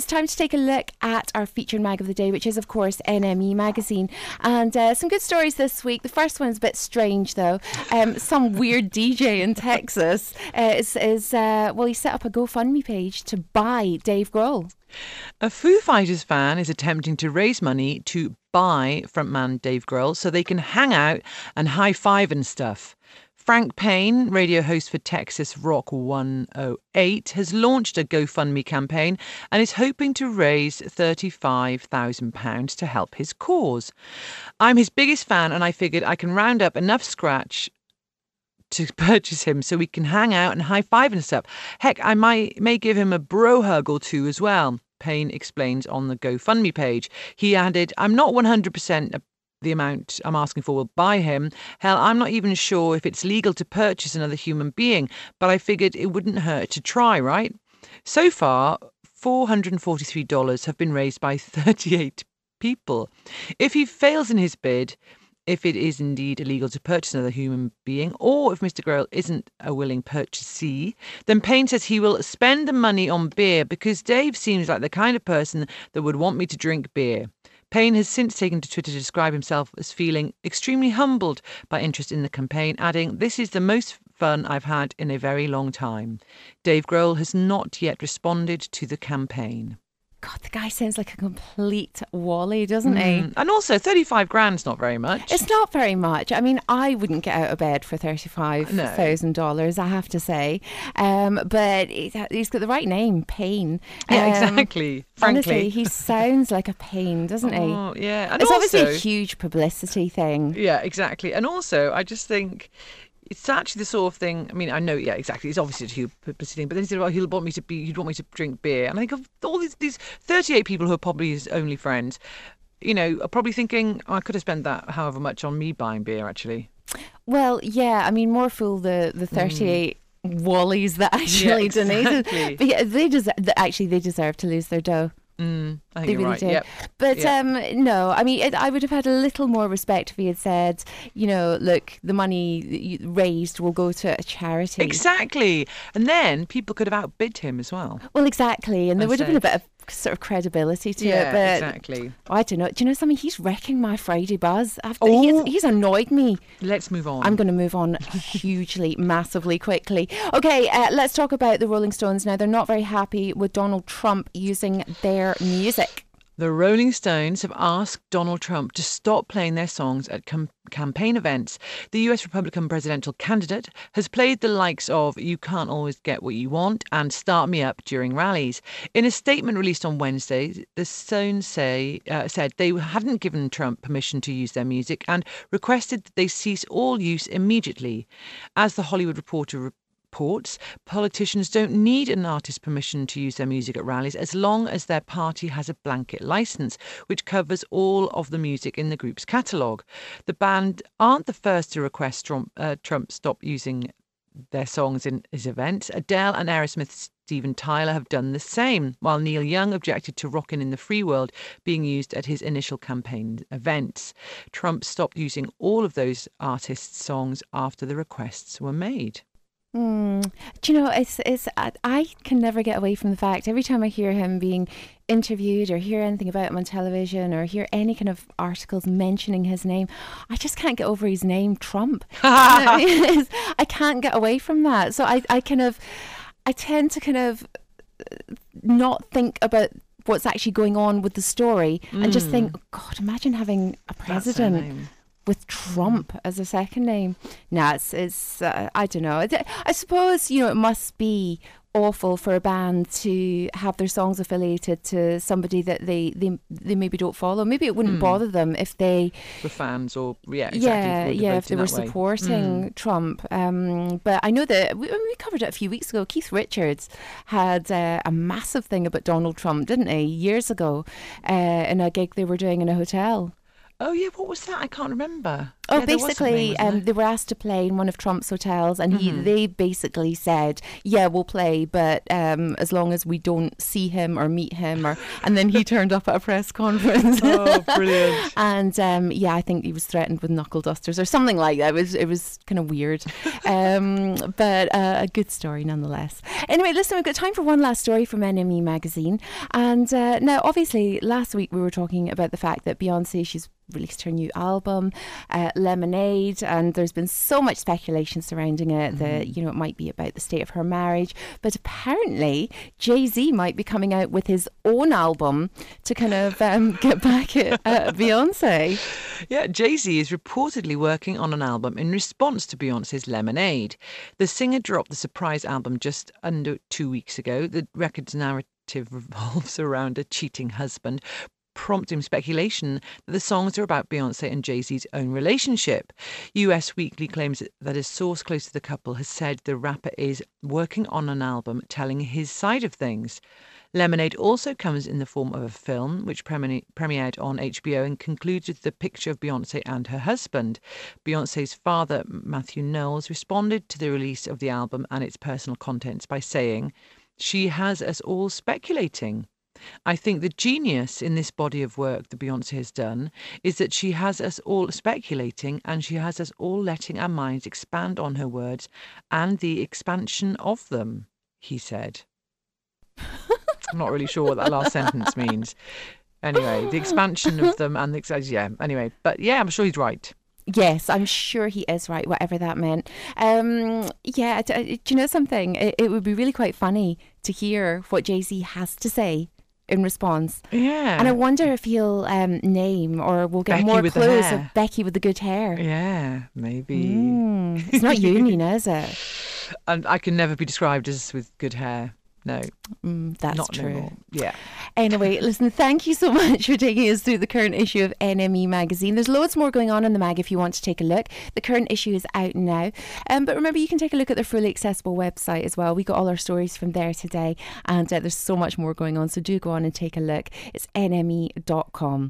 it's time to take a look at our featured mag of the day, which is, of course, NME magazine. And uh, some good stories this week. The first one's a bit strange, though. Um, some weird DJ in Texas uh, is, is uh, well, he set up a GoFundMe page to buy Dave Grohl. A Foo Fighters fan is attempting to raise money to buy frontman Dave Grohl so they can hang out and high five and stuff. Frank Payne, radio host for Texas Rock 108, has launched a GoFundMe campaign and is hoping to raise £35,000 to help his cause. I'm his biggest fan and I figured I can round up enough scratch to purchase him so we can hang out and high five and stuff. Heck, I might may give him a bro hug or two as well. Payne explains on the GoFundMe page. He added, I'm not 100% the amount I'm asking for will buy him. Hell, I'm not even sure if it's legal to purchase another human being, but I figured it wouldn't hurt to try, right? So far, $443 have been raised by 38 people. If he fails in his bid, if it is indeed illegal to purchase another human being, or if Mr. Grohl isn't a willing purchasee, then Payne says he will spend the money on beer because Dave seems like the kind of person that would want me to drink beer. Payne has since taken to Twitter to describe himself as feeling extremely humbled by interest in the campaign, adding, This is the most fun I've had in a very long time. Dave Grohl has not yet responded to the campaign. God, the guy sounds like a complete wally, doesn't mm. he? And also, 35 grand's not very much. It's not very much. I mean, I wouldn't get out of bed for $35,000, no. I have to say. Um, but he's got the right name, Payne. Yeah, um, exactly. Frankly. Honestly, he sounds like a pain, doesn't he? Oh, yeah. And it's also, obviously a huge publicity thing. Yeah, exactly. And also, I just think it's actually the sort of thing. I mean, I know, yeah, exactly. It's obviously a huge publicity thing, but then he said, "Well, he'll want me to be, he'd want me to drink beer." And I think of all these these thirty eight people who are probably his only friends, you know, are probably thinking, oh, "I could have spent that however much on me buying beer." Actually, well, yeah, I mean, more fool the the thirty eight. Mm. Wallies that actually yeah, exactly. donated, but yeah, they deserve. Actually, they deserve to lose their dough. Mm, I think they really right. do. Yep. But yep. Um, no, I mean, it, I would have had a little more respect if he had said, you know, look, the money raised will go to a charity. Exactly. And then people could have outbid him as well. Well, exactly. And there would have been a bit of sort of credibility to yeah, it. But exactly. I don't know. Do you know something? He's wrecking my Friday buzz. After, oh. he's, he's annoyed me. Let's move on. I'm going to move on hugely, massively quickly. Okay, uh, let's talk about the Rolling Stones now. They're not very happy with Donald Trump using their music. The Rolling Stones have asked Donald Trump to stop playing their songs at com- campaign events. The US Republican presidential candidate has played the likes of You Can't Always Get What You Want and Start Me Up during rallies. In a statement released on Wednesday, the Stones say, uh, said they hadn't given Trump permission to use their music and requested that they cease all use immediately. As the Hollywood Reporter reports, politicians don't need an artist's permission to use their music at rallies as long as their party has a blanket license, which covers all of the music in the group's catalogue. The band aren't the first to request Trump, uh, Trump stop using their songs in his events. Adele and Aerosmith's Steven Tyler have done the same, while Neil Young objected to Rockin' in the Free World being used at his initial campaign events. Trump stopped using all of those artists' songs after the requests were made. Mm. Do you know, it's, it's, I can never get away from the fact every time I hear him being interviewed or hear anything about him on television or hear any kind of articles mentioning his name, I just can't get over his name, Trump. I, I can't get away from that. So I, I kind of, I tend to kind of uh, not think about what's actually going on with the story mm. and just think, oh God, imagine having a president with Trump as a second name. Now it's, it's uh, I don't know. I suppose you know it must be awful for a band to have their songs affiliated to somebody that they they, they maybe don't follow. Maybe it wouldn't mm. bother them if they were fans or yeah exactly, yeah if yeah if they were supporting mm. Trump. Um, but I know that we, we, covered it a few weeks ago. Keith Richards had uh, a massive thing about Donald Trump, didn't he? Years ago, uh, in a gig they were doing in a hotel. Oh yeah, what was that? I can't remember. Oh, Yeah, there was something, basically, um, they were asked to play in one of Trump's hotels, and he Mhm. they basically said, "Yeah, we'll play, but um, as long as we don't see him or meet him." Or and then he turned up at a press conference. oh, brilliant. And um, yeah, I think he was threatened with knuckle dusters or something like that. It was it was kind of weird, um, but uh, a good story nonetheless. Anyway, listen, we've got time for one last story from NME magazine. And uh, now, obviously, last week we were talking about the fact that Beyonce she's released her new album, uh, Lemonade, and there's been so much speculation surrounding it that you know it might be about the state of her marriage. But apparently, Jay Z might be coming out with his own album to kind of um, get back at uh, Beyonce. Yeah, Jay Z is reportedly working on an album in response to Beyonce's Lemonade. The singer dropped the surprise album just under two weeks ago. The record's narrative revolves around a cheating husband, prompting speculation that the songs are about Beyonce and Jay Z's own relationship. US Weekly claims that a source close to the couple has said the rapper is working on an album telling his side of things. Lemonade also comes in the form of a film, which premiered on HBO and concludes with the picture of Beyonce and her husband. Beyonce's father, Mathew Knowles, responded to the release of the album and its personal contents by saying, She has us all speculating. I think the genius in this body of work that Beyonce has done is that she has us all speculating and she has us all letting our minds expand on her words and the expansion of them, he said. I'm not really sure what that last sentence means. Anyway, the expansion of them and the yeah. Anyway, but yeah, I'm sure he's right. Yes, I'm sure he is right, whatever that meant. Um, yeah, d- uh, do you know something? It, it would be really quite funny to hear what Jay Z has to say in response. Yeah. And I wonder if he'll um, name or we'll get Becky more clues of Becky with the good hair. yeah, maybe. Mm, it's not Union, is it? And I can never be described as with good hair. No, Mm, that's not true. anymore. Yeah. Anyway, listen, thank you so much for taking us through the current issue of NME magazine. There's loads more going on in the mag if you want to take a look. The current issue is out now. Um, but remember, you can take a look at their fully accessible website as well. We got all our stories from there today, and uh, there's so much more going on. So do go on and take a look. It's nme.com.